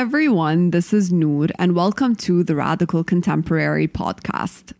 everyone, this is Nour, and welcome to the Radical Contemporary podcast.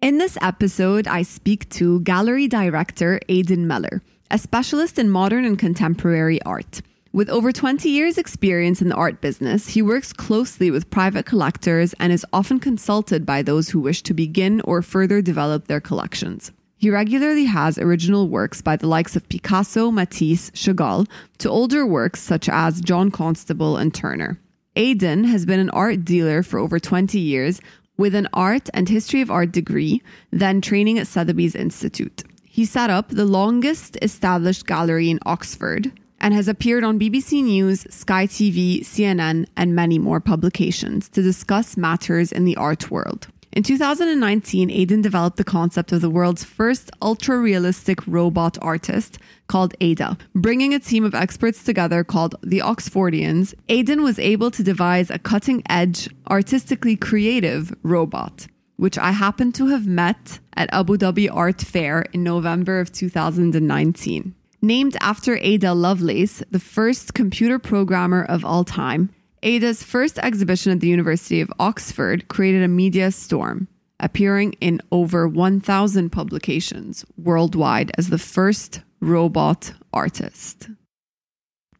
In this episode, I speak to gallery director Aidan Meller, a specialist in modern and contemporary art. With over 20 years' experience in the art business, he works closely with private collectors and is often consulted by those who wish to begin or further develop their collections. He regularly has original works by the likes of Picasso, Matisse, Chagall, to older works such as John Constable and Turner. Aidan has been an art dealer for over 20 years with an art and history of art degree, then training at Sotheby's Institute. He set up the longest established gallery in Oxford and has appeared on BBC News, Sky TV, CNN, and many more publications to discuss matters in the art world. In 2019, Aidan developed the concept of the world's first ultra realistic robot artist called Ai-Da. Bringing a team of experts together called the Oxfordians, Aidan was able to devise a cutting edge, artistically creative robot, which I happened to have met at Abu Dhabi Art Fair in November of 2019. Named after Ada Lovelace, the first computer programmer of all time, Ai-Da's first exhibition at the University of Oxford created a media storm, appearing in over 1,000 publications worldwide as the first robot artist.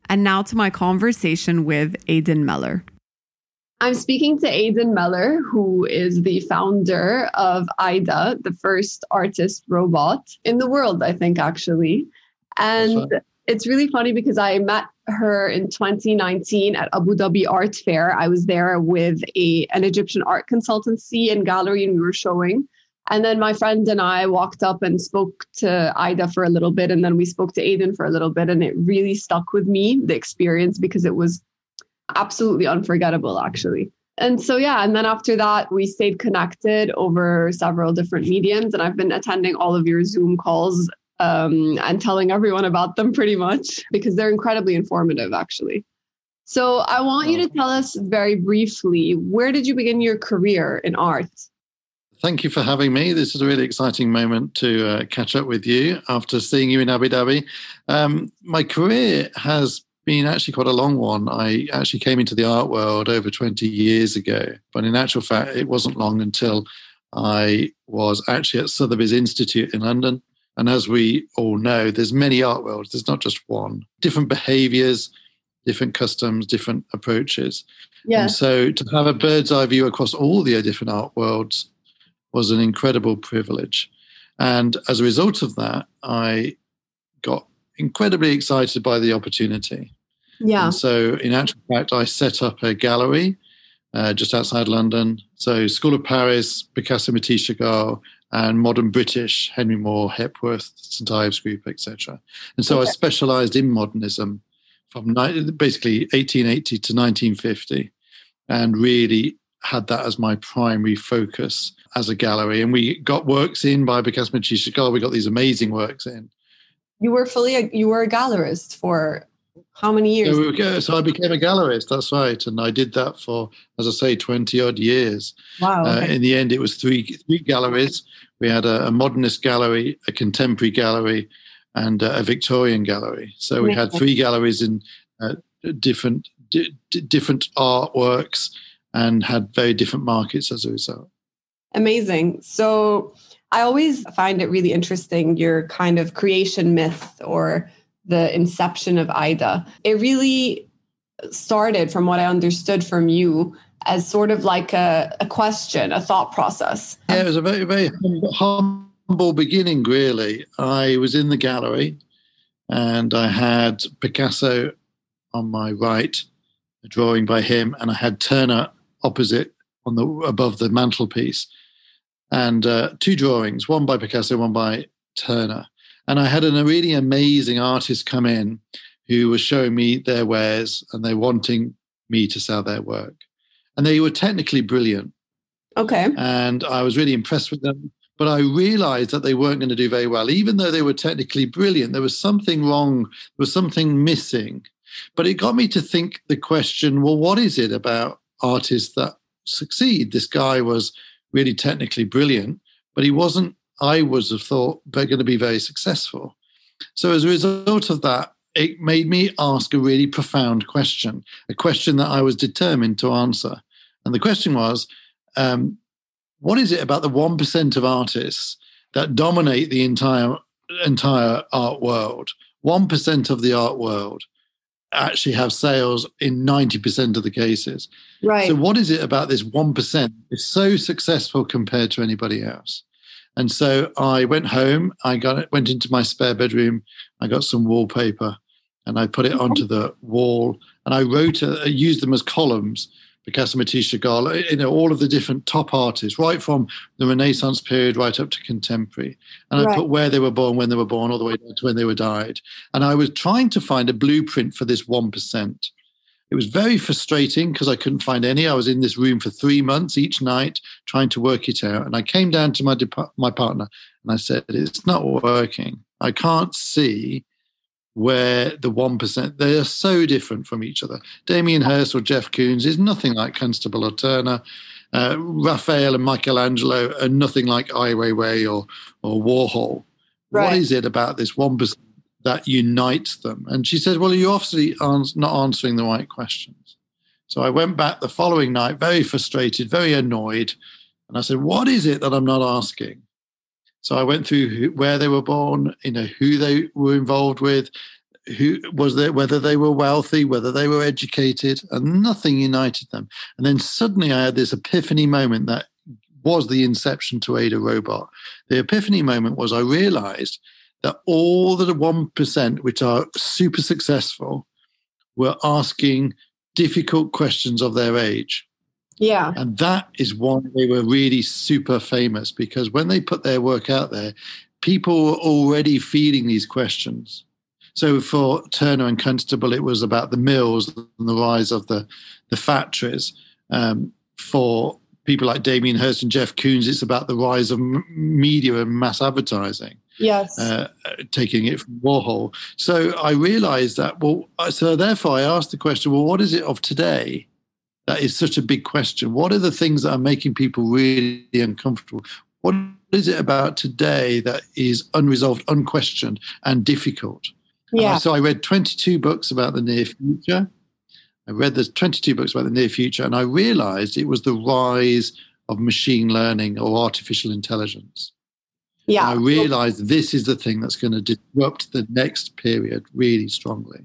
And now to my conversation with Aidan Meller. I'm speaking to Aidan Meller, who is the founder of Ai-Da, the first artist robot in the world, I think, actually. And it's really funny because I met her in 2019 at Abu Dhabi Art Fair. I was there with a an Egyptian art consultancy and gallery, and we were showing. And then my friend and I walked up and spoke to Ai-Da for a little bit, and then we spoke to Aidan for a little bit, and it really stuck with me the experience because it was absolutely unforgettable, actually. And so yeah, and then after that, we stayed connected over several different mediums, and I've been attending all of your Zoom calls um, and telling everyone about them pretty much because they're incredibly informative, actually. So I want you to tell us very briefly where did you begin your career in art? Thank you for having me. This is a really exciting moment to uh, catch up with you after seeing you in Abu Dhabi. Um, my career has been actually quite a long one. I actually came into the art world over 20 years ago, but in actual fact, it wasn't long until I was actually at Sotheby's Institute in London and as we all know, there's many art worlds. There's not just one. Different behaviors, different customs, different approaches. Yeah. And so to have a bird's eye view across all the different art worlds was an incredible privilege. And as a result of that, I got incredibly excited by the opportunity. Yeah. And so, in actual fact, I set up a gallery uh, just outside London. So, School of Paris, Picasso, Matisse, Chagall, and modern British, Henry Moore, Hepworth, St Ives Group, etc. And so okay. I specialized in modernism from basically 1880 to 1950 and really had that as my primary focus as a gallery. And we got works in by Matisse Chagall. We got these amazing works in. You were fully, a, you were a gallerist for how many years? So, so, I became a gallerist. That's right, and I did that for, as I say, twenty odd years. Wow! Uh, okay. Uh, in the end, it was three three galleries. We had a, a modernist gallery, a contemporary gallery, and uh, a Victorian gallery. So we had three galleries in uh, different d- different artworks and had very different markets as a result. Amazing. So I always find it really interesting your kind of creation myth or the inception of Ai-Da. It really started, from what I understood from you, as sort of like a, a question, a thought process. Yeah, it was a very, very humble, beginning, really. I was in the gallery and I had Picasso on my right, a drawing by him, and I had Turner opposite on the above the mantelpiece, and uh, two drawings, one by Picasso, one by Turner. And I had a really amazing artist come in who was showing me their wares and they wanting me to sell their work. And they were technically brilliant. Okay. And I was really impressed with them. But I realized that they weren't going to do very well. Even though they were technically brilliant, there was something wrong, there was something missing. But it got me to think the question well, what is it about artists that succeed? This guy was really technically brilliant, but he wasn't I would have thought they're going to be very successful. So as a result of that, it made me ask a really profound question, a question that I was determined to answer. And the question was, um, what is it about the one percent of artists that dominate the entire entire art world? One percent of the art world actually have sales in 90% of the cases. Right. So what is it about this 1% is so successful compared to anybody else? And so I went home, I got went into my spare bedroom, I got some wallpaper and I put it onto the wall and I wrote uh, used them as columns Picasso, Matisse, Chagall, you know, all of the different top artists, right from the Renaissance period right up to contemporary. And I put where they were born, when they were born, all the way down to when they were died. And I was trying to find a blueprint for this 1%. It was very frustrating because I couldn't find any. I was in this room for three months each night trying to work it out. And I came down to my, my partner and I said, It's not working. I can't see where the 1%, they are so different from each other. Damien Hirst or Jeff Koons is nothing like Constable or Turner. Uh, Raphael and Michelangelo are nothing like Ai Weiwei or, or Warhol. Right. What is it about this 1% that unites them? And she said, Well, you're obviously not answering the right questions. So I went back the following night, very frustrated, very annoyed. And I said, What is it that I'm not asking? So I went through who, where they were born, you know, who they were involved with, who was there, whether they were wealthy, whether they were educated, and nothing united them. And then suddenly I had this epiphany moment that was the inception to Ai-Da Robot. The epiphany moment was I realized that all the 1%, which are super successful, were asking difficult questions of their age. Yeah. And that is why they were really super famous because when they put their work out there, people were already feeling these questions. So for Turner and Constable, it was about the mills and the rise of the, the factories. Um, for people like Damien Hirst and Jeff Koons, it's about the rise of m- media and mass advertising. Yes. Uh, taking it from Warhol. So I realized that, well, so therefore I asked the question, well, what is it of today? That is such a big question. What are the things that are making people really uncomfortable? What is it about today that is unresolved, unquestioned, and difficult? Yeah. so I read 22 books about the near future. I read the 22 books about the near future, and I realized it was the rise of machine learning or artificial intelligence. Yeah. And I realized this is the thing that's going to disrupt the next period really strongly.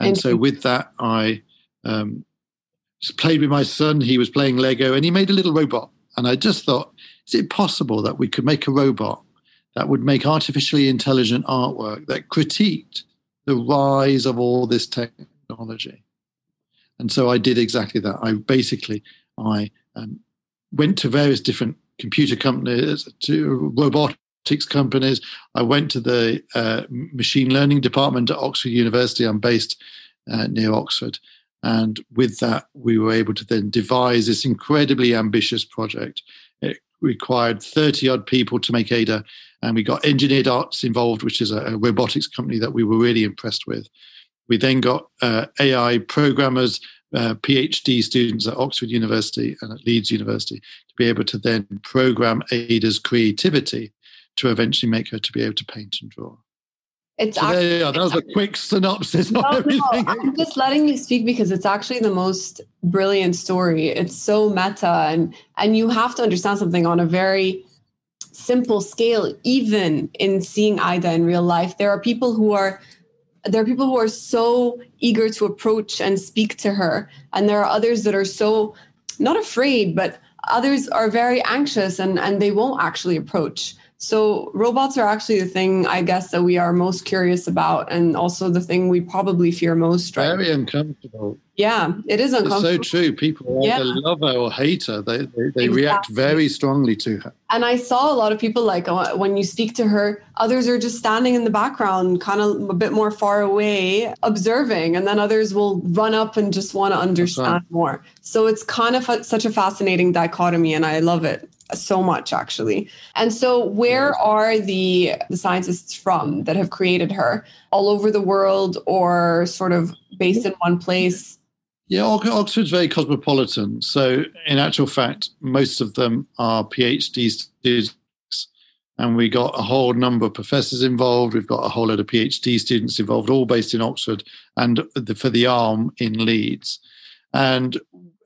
And so, with that, I um, played with my son. He was playing Lego and he made a little robot. And I just thought, is it possible that we could make a robot that would make artificially intelligent artwork that critiqued the rise of all this technology? And so I did exactly that. I basically I um, went to various different computer companies, to robotics companies. I went to the uh, machine learning department at Oxford University. I'm based uh, near Oxford, and with that, we were able to then devise this incredibly ambitious project. It required 30 odd people to make Ai-Da, and we got Engineered Arts involved, which is a, robotics company that we were really impressed with. We then got uh, AI programmers, uh, PhD students at Oxford University and at Leeds University to be able to then program Ai-Da's creativity to eventually make her to be able to paint and draw. It's so actually, That was a quick synopsis no, of everything. No, I'm just letting you speak because it's actually the most brilliant story. It's so meta, and and you have to understand something on a very simple scale. Even in seeing Ai-Da in real life, there are people who are there are people who are so eager to approach and speak to her, and there are others that are so not afraid, but others are very anxious and and they won't actually approach. So robots are actually the thing I guess that we are most curious about, and also the thing we probably fear most. Right? Very uncomfortable. Yeah, it is uncomfortable. It's so true. People either yeah. love her or hate her. They they, they exactly. react very strongly to her. And I saw a lot of people like uh, when you speak to her, others are just standing in the background, kind of a bit more far away, observing, and then others will run up and just want to understand right. more. So it's kind of a, such a fascinating dichotomy, and I love it so much actually. And so where are the the scientists from that have created her? All over the world or sort of based in one place? Yeah, Oxford's very cosmopolitan. So, in actual fact, most of them are PhD students And we got a whole number of professors involved. We've got a whole lot of PhD students involved, all based in Oxford, and the, for the arm in Leeds. And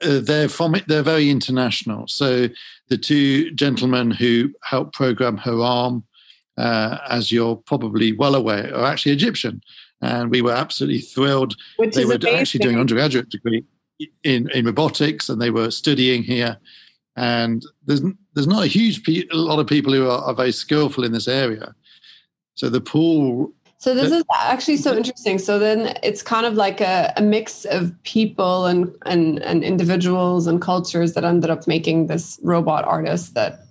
uh, they're from it. They're very international. So the two gentlemen who helped program her arm, uh, as you're probably well aware, are actually Egyptian, and we were absolutely thrilled. Which they were amazing. actually doing an undergraduate degree in in robotics, and they were studying here. And there's there's not a huge pe- a lot of people who are, are very skillful in this area. So the pool so this is actually so interesting. So then it's kind of like a, a, mix of people and, and and individuals and cultures that ended up making this robot artist that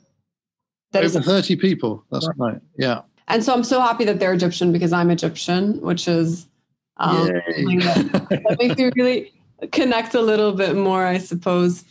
that over is, 30 people. That's right. right. Yeah. And so I'm so happy that they're Egyptian because I'm Egyptian, which is um, that, that makes me really connect a little bit more, I suppose.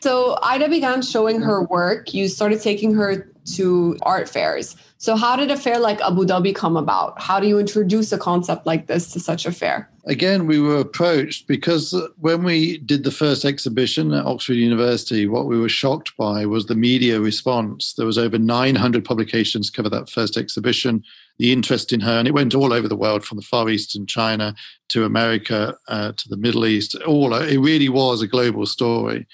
So Ai-Da began showing her work. You started taking her to art fairs. So, how did a fair like Abu Dhabi come about? How do you introduce a concept like this to such a fair? Again, we were approached because when we did the first exhibition at Oxford University, what we were shocked by was the media response. There was over 900 publications cover that first exhibition. The interest in her, and it went all over the world, from the Far East and China to America uh, to the Middle East. All it really was a global story.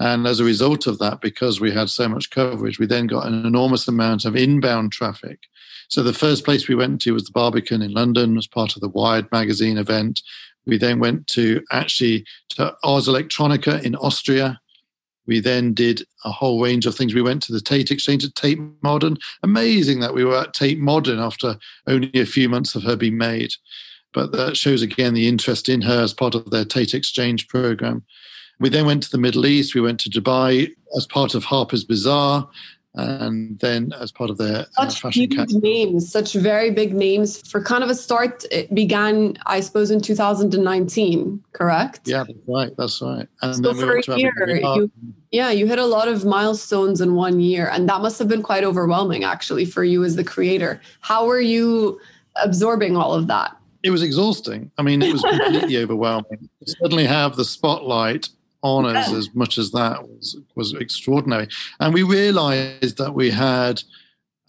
And as a result of that, because we had so much coverage, we then got an enormous amount of inbound traffic. So the first place we went to was the Barbican in London as part of the Wired magazine event. We then went to actually to Ars Electronica in Austria. We then did a whole range of things. We went to the Tate Exchange at Tate Modern. Amazing that we were at Tate Modern after only a few months of her being made. But that shows again the interest in her as part of their Tate Exchange program. We then went to the Middle East. We went to Dubai as part of Harper's Bazaar, and then as part of their uh, such huge category. names, such very big names. For kind of a start, it began, I suppose, in 2019. Correct? Yeah, that's right. That's right. And so for a year, you, yeah, you hit a lot of milestones in one year, and that must have been quite overwhelming, actually, for you as the creator. How were you absorbing all of that? It was exhausting. I mean, it was completely overwhelming. To suddenly have the spotlight on us yeah. Oh. as much as that was was extraordinary. And we realized that we had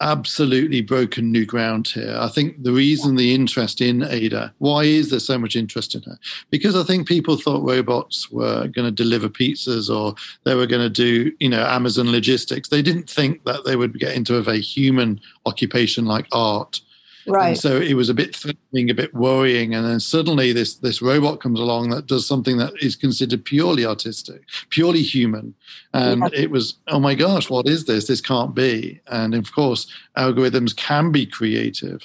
absolutely broken new ground here. I think the reason the interest in Ai-Da, why is there so much interest in her? Because I think people thought robots were going to deliver pizzas or they were going to do, you know, Amazon logistics. They didn't think that they would get into a very human occupation like art. Right. And so it was a bit threatening, a bit worrying, and then suddenly this this robot comes along that does something that is considered purely artistic, purely human, and yeah. it was oh my gosh, what is this? This can't be. And of course, algorithms can be creative.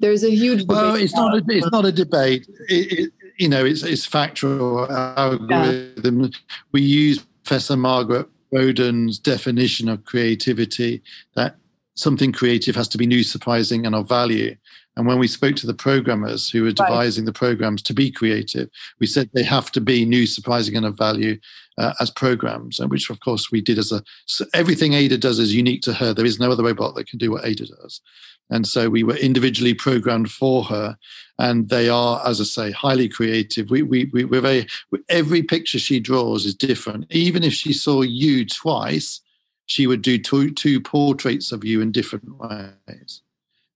There's a huge. Well, it's not a it's not a debate. It, it, you know, it's it's factual algorithm. Yeah. We use Professor Margaret Boden's definition of creativity that something creative has to be new, surprising, and of value. And when we spoke to the programmers who were devising right. the programs to be creative, we said they have to be new, surprising, and of value uh, as programs, and which of course we did as a so everything Ai-Da does is unique to her. There is no other robot that can do what Ai-Da does. And so we were individually programmed for her, and they are, as I say, highly creative. We we, we we're very every picture she draws is different. Even if she saw you twice, she would do two, two portraits of you in different ways.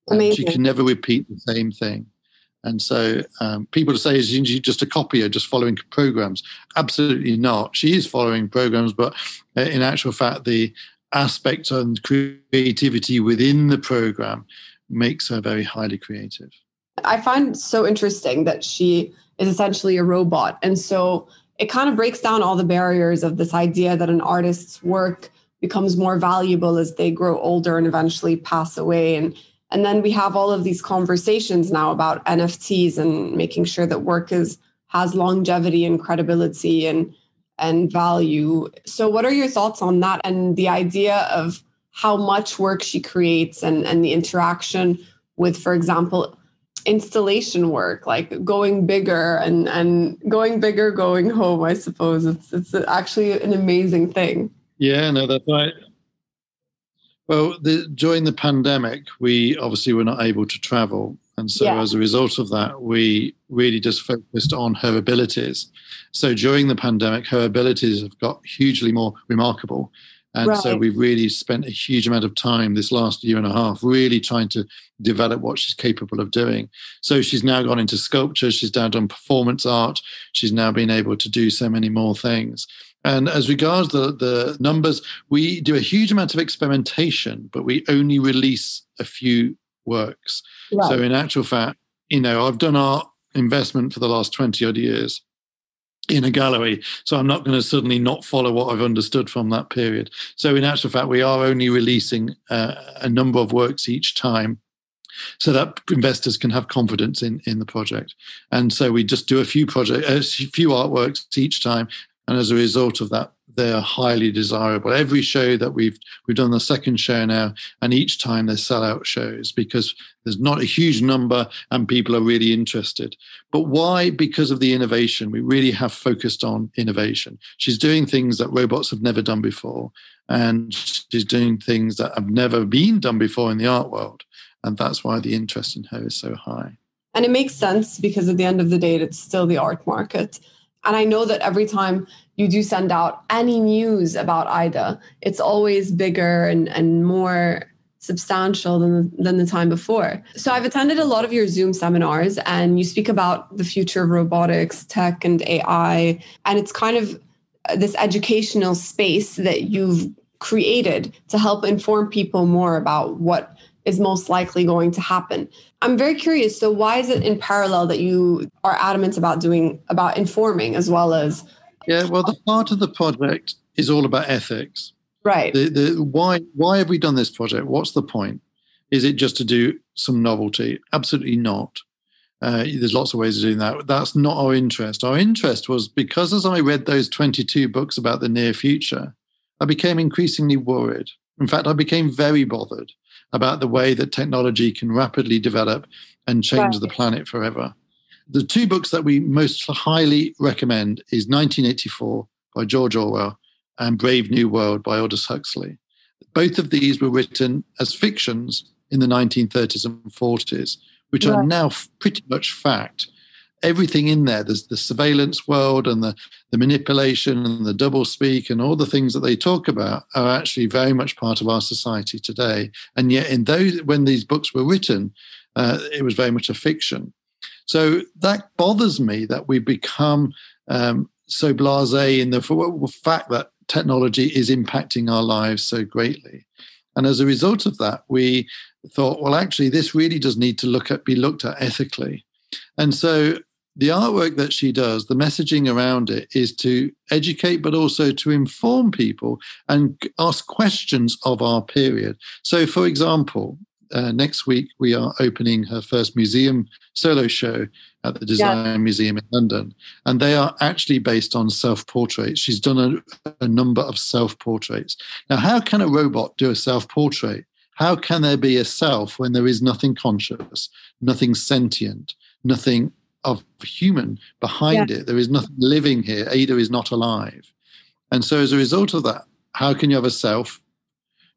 And she can never repeat the same thing. And so um, people say, is she just a copier, just following programs? Absolutely not. She is following programs, but uh, in actual fact, the aspect and creativity within the program makes her very highly creative. I find so interesting that she is essentially a robot. And so it kind of breaks down all the barriers of this idea that an artist's work becomes more valuable as they grow older and eventually pass away and and then we have all of these conversations now about NFTs and making sure that work is has longevity and credibility and and value. So what are your thoughts on that and the idea of how much work she creates and, and the interaction with, for example, installation work, like going bigger and, and going bigger, going home, I suppose. It's it's actually an amazing thing. Yeah, no, that's right. Well, the, during the pandemic, we obviously were not able to travel. And so, yeah. as a result of that, we really just focused on her abilities. So, during the pandemic, her abilities have got hugely more remarkable. And right. so we've really spent a huge amount of time this last year and a half really trying to develop what she's capable of doing. So she's now gone into sculpture, she's now done performance art, she's now been able to do so many more things. And as regards the, the numbers, we do a huge amount of experimentation, but we only release a few works. Right. So in actual fact, you know, I've done art investment for the last 20 odd years in a gallery. So I'm not going to suddenly not follow what I've understood from that period. So in actual fact, we are only releasing uh, a number of works each time so that investors can have confidence in in the project. And so we just do a few project, a few artworks each time, and as a result of that, they're highly desirable. Every show that we've we've done the second show now, and each time they sell out shows because there's not a huge number and people are really interested. But why? Because of the innovation. We really have focused on innovation. She's doing things that robots have never done before, and she's doing things that have never been done before in the art world, and that's why the interest in her is so high. And it makes sense because at the end of the day, it's still the art market. And I know that every time you do send out any news about Ai-Da, it's always bigger and, and more substantial than, than the time before. So I've attended a lot of your Zoom seminars and you speak about the future of robotics, tech, and AI. And it's kind of uh, this educational space that you've created to help inform people more about what is most likely going to happen. I'm very curious. So why is it in parallel that you are adamant about doing about informing as well as Yeah, well the part of the project is all about ethics. Right. The, the, why why have we done this project? What's the point? Is it just to do some novelty? Absolutely not. Uh, there's lots of ways of doing that. That's not our interest. Our interest was because as I read those 22 books about the near future, I became increasingly worried. In fact, I became very bothered about the way that technology can rapidly develop and change right. the planet forever. The two books that we most highly recommend is 1984 by George Orwell and Brave New World by Aldous Huxley. Both of these were written as fictions in the 1930s and 40s, which right. are now pretty much fact everything in there. There's the surveillance world and the, the manipulation and the double speak and all the things that they talk about are actually very much part of our society today. And yet, in those when these books were written, uh, it was very much a fiction. So that bothers me that we become um, so blasé in the fact that technology is impacting our lives so greatly. And as a result of that, we thought, well, actually, this really does need to look at be looked at ethically. And so the artwork that she does, the messaging around it is to educate, but also to inform people and ask questions of our period. So, for example, uh, next week we are opening her first museum solo show at the Design yeah. Museum in London, and they are actually based on self portraits. She's done a, a number of self portraits. Now, how can a robot do a self portrait? How can there be a self when there is nothing conscious, nothing sentient, nothing of human behind yeah. it. There is nothing living here. Ai-Da is not alive. And so, as a result of that, how can you have a self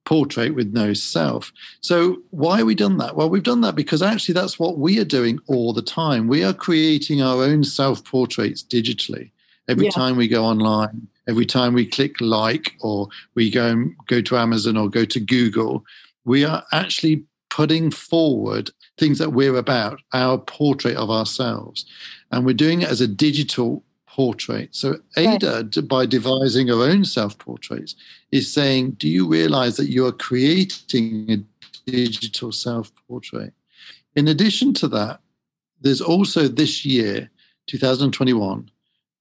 portrait with no self? So, why have we done that? Well, we've done that because actually that's what we are doing all the time. We are creating our own self portraits digitally. Every yeah. time we go online, every time we click like or we go go to Amazon or go to Google, we are actually putting forward things that we're about, our portrait of ourselves. And we're doing it as a digital portrait. So Ai-Da, right. by devising her own self portraits, is saying, Do you realize that you are creating a digital self portrait? In addition to that, there's also this year, 2021,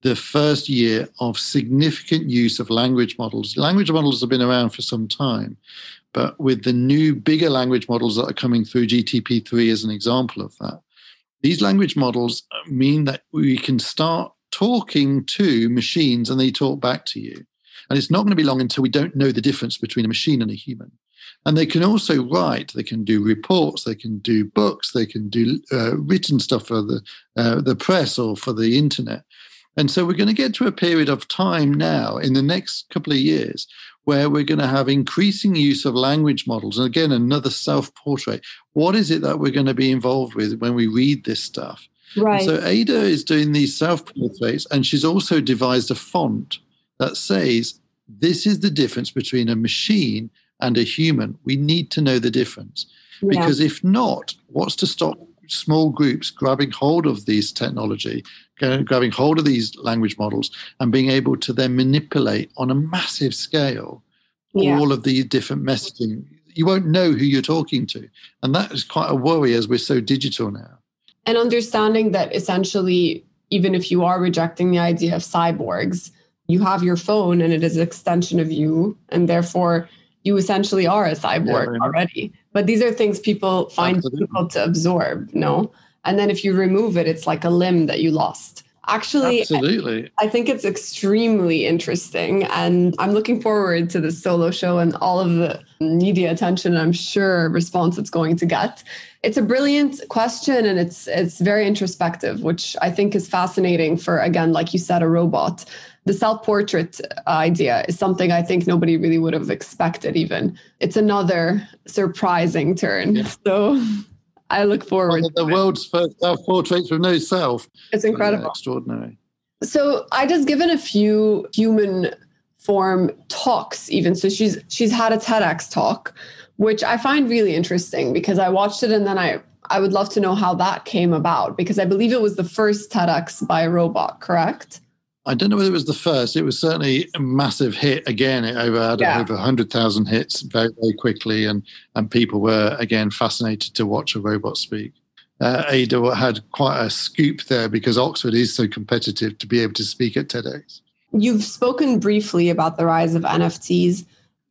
the first year of significant use of language models. Language models have been around for some time, but with the new bigger language models that are coming through, GTP3 as an example of that, these language models mean that we can start talking to machines and they talk back to you. And it's not going to be long until we don't know the difference between a machine and a human. And they can also write, they can do reports, they can do books, they can do uh, written stuff for the, uh, the press or for the internet. And so we're going to get to a period of time now in the next couple of years where we're going to have increasing use of language models. And again, another self portrait. What is it that we're going to be involved with when we read this stuff? Right. And so Ai-Da is doing these self portraits, and she's also devised a font that says this is the difference between a machine and a human. We need to know the difference. Yeah. Because if not, what's to stop small groups grabbing hold of this technology, grabbing hold of these language models, and being able to then manipulate on a massive scale yeah. all of the different messaging? You won't know who you're talking to. And that is quite a worry as we're so digital now. And understanding that essentially, even if you are rejecting the idea of cyborgs, you have your phone and it is an extension of you. And therefore, you essentially are a cyborg yeah, already. But these are things people find Absolutely. difficult to absorb, no? And then if you remove it, it's like a limb that you lost. Actually, absolutely. I, I, think it's extremely interesting. And I'm looking forward to the solo show and all of the media attention I'm sure response it's going to get. It's a brilliant question and it's it's very introspective, which I think is fascinating for again, like you said, a robot. The self-portrait idea is something I think nobody really would have expected even. It's another surprising turn. Yeah. So I look forward. Well, the world's first self-portraits with no self. It's incredible. extraordinary. So I just given a few human form talks even. So she's she's had a TEDx talk, which I find really interesting because I watched it and then I I would love to know how that came about because I believe it was the first TEDx by a robot, correct? I don't know whether it was the first. It was certainly a massive hit. Again, it over had yeah. over hundred thousand hits very very quickly, and and people were again fascinated to watch a robot speak. Uh, Ai-Da had quite a scoop there because Oxford is so competitive to be able to speak at TEDx. You've spoken briefly about the rise of NFTs.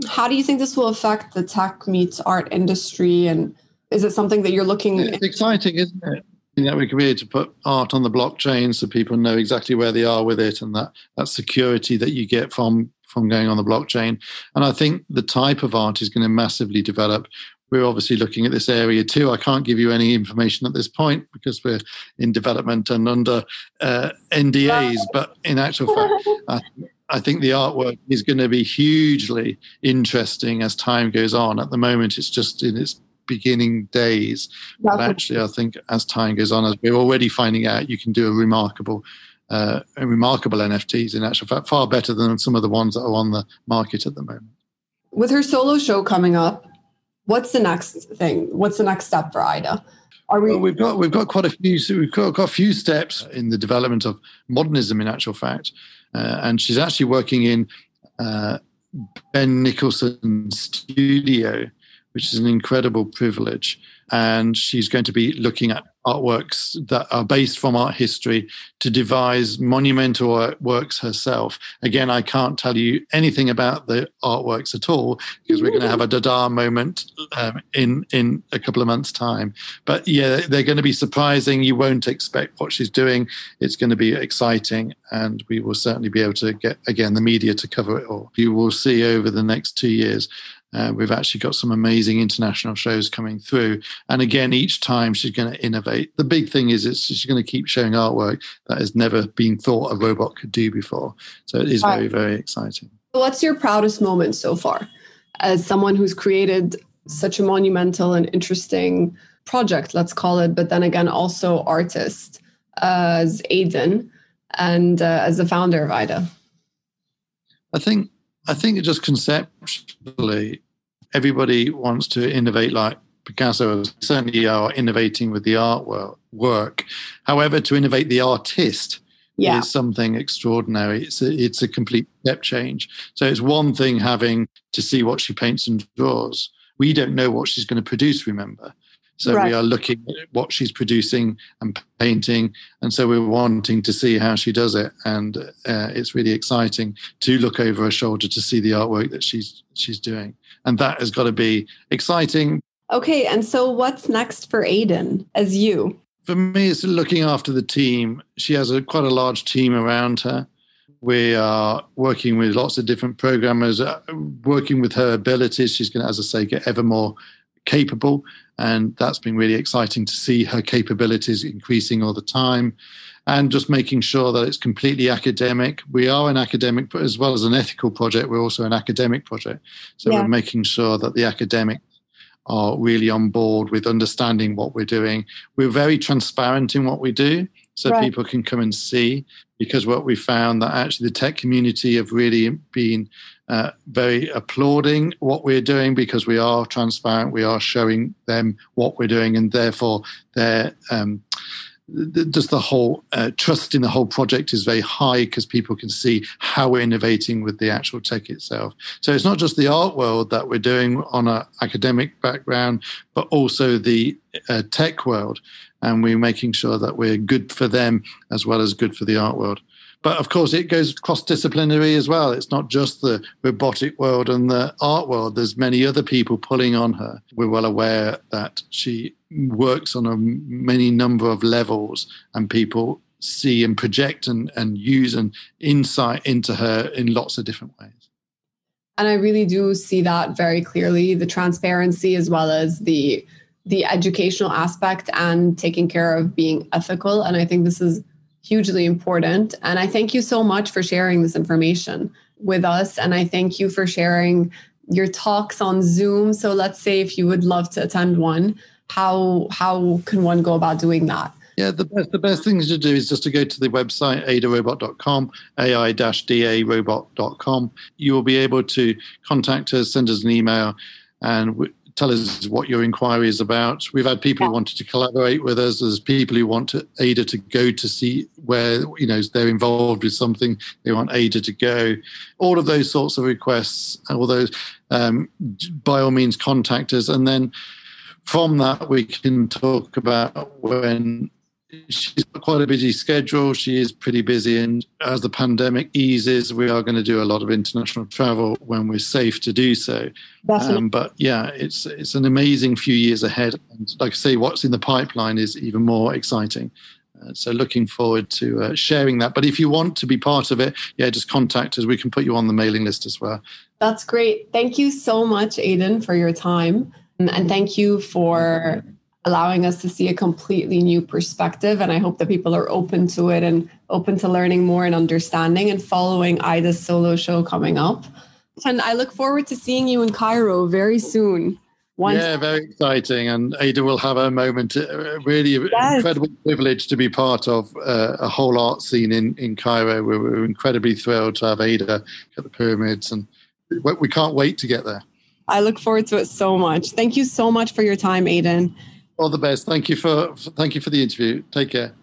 How do you think this will affect the tech meets art industry? And is it something that you're looking? It's exciting, isn't it? That we can be able to put art on the blockchain so people know exactly where they are with it and that that security that you get from from going on the blockchain. And i think the type of art is going to massively develop. We're obviously looking at this area too. I can't give you any information at this point because we're in development and under uh, ndas but in actual fact I, I think the artwork is going to be hugely interesting as time goes on. At the moment it's just in its beginning days. But actually, I think as time goes on, as we're already finding out, you can do a remarkable, uh, a remarkable NFTs. In actual fact, far better than some of the ones that are on the market at the moment. With her solo show coming up, what's the next thing? What's the next step for Ai-Da? Are we? Well, we've got we've got quite a few. We've got, got a few steps in the development of modernism. In actual fact, uh, and she's actually working in. Uh, Ben Nicholson's studio, which is an incredible privilege. And she's going to be looking at artworks that are based from art history to devise monumental works herself. Again, I can't tell you anything about the artworks at all because we're going to have a Dada moment um, in in a couple of months' time. But yeah, they're going to be surprising. You won't expect what she's doing. It's going to be exciting, and we will certainly be able to get again the media to cover it all. You will see over the next two years uh, we've actually got some amazing international shows coming through. And again, each time she's going to innovate. The big thing is it's, she's going to keep showing artwork that has never been thought a robot could do before. So it is very, very exciting. What's your proudest moment so far as someone who's created such a monumental and interesting project, let's call it, but then again, also artist as Aidan and uh, as the founder of Ai-Da? I think I think just conceptually, everybody wants to innovate like Picasso certainly are innovating with the art work. However, to innovate the artist yeah. is something extraordinary. It's a, it's a complete step change. So it's one thing having to see what she paints and draws. We don't know what she's going to produce, remember. So right. we are looking at what she's producing and painting, and so we're wanting to see how she does it. And uh, it's really exciting to look over her shoulder to see the artwork that she's she's doing, and that has got to be exciting. Okay, and so what's next for Aidan as you? For me, it's looking after the team. She has a quite a large team around her. We are working with lots of different programmers, uh, working with her abilities. She's going to, as I say, get ever more capable. And that's been really exciting to see her capabilities increasing all the time and just making sure that it's completely academic. We are an academic, but as well as an ethical project, we're also an academic project. So yeah. we're making sure that the academics are really on board with understanding what we're doing. We're very transparent in what we do, so right. people can come and see. because what we found that actually the tech community have really been uh, very applauding what we're doing because we are transparent, we are showing them what we're doing, and therefore they're um, just the whole uh, trust in the whole project is very high because people can see how we're innovating with the actual tech itself. So it's not just the art world that we're doing on an academic background, but also the uh, tech world, and we're making sure that we're good for them as well as good for the art world. But of course, it goes cross disciplinary as well. It's not just the robotic world and the art world. There's many other people pulling on her. We're well aware that she works on a many number of levels, and people see and project and, and use an insight into her in lots of different ways. And I really do see that very clearly the transparency as well as the the educational aspect and taking care of being ethical. And I think this is hugely important. And I thank you so much for sharing this information with us. And I thank you for sharing your talks on Zoom. So let's say if you would love to attend one, how how can one go about doing that? Yeah, the best the best things to do is just to go to the website aidarobot.com, ai-darobot.com. You will be able to contact us, send us an email, and tell us what your inquiry is about. We've had people who wanted to collaborate with us. There's people who want to, Ai-Da to go to see where you know they're involved with something. They want Ai-Da to go. All of those sorts of requests, all those, um, by all means, contact us, and then from that we can talk about when she's got quite a busy schedule. She is pretty busy, and as the pandemic eases, we are going to do a lot of international travel when we're safe to do so. Um, but yeah, it's it's an amazing few years ahead, and like I say, what's in the pipeline is even more exciting. Uh, so looking forward to uh, sharing that. But if you want to be part of it, yeah, just contact us. We can put you on the mailing list as well. That's great. Thank you so much, Aidan, for your time, and thank you for allowing us to see a completely new perspective. And I hope that people are open to it and open to learning more and understanding and following Ai-Da's solo show coming up. And I look forward to seeing you in Cairo very soon. Once yeah, very exciting. And Ai-Da will have a moment, uh, really yes. incredible privilege to be part of uh, a whole art scene in, in Cairo. We're, we're incredibly thrilled to have Ai-Da at the pyramids, and we can't wait to get there. I look forward to it so much. Thank you so much for your time, Aidan. All the best. Thank you for thank you for the interview. Take care.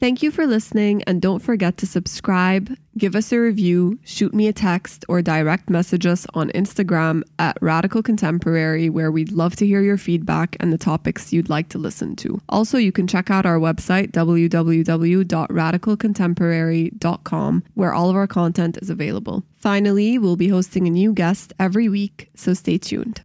Thank you for listening, and don't forget to subscribe, give us a review, shoot me a text, or direct message us on Instagram at Radical Contemporary, where we'd love to hear your feedback and the topics you'd like to listen to. Also, you can check out our website, www.radicalcontemporary.com, where all of our content is available. Finally, we'll be hosting a new guest every week, so stay tuned.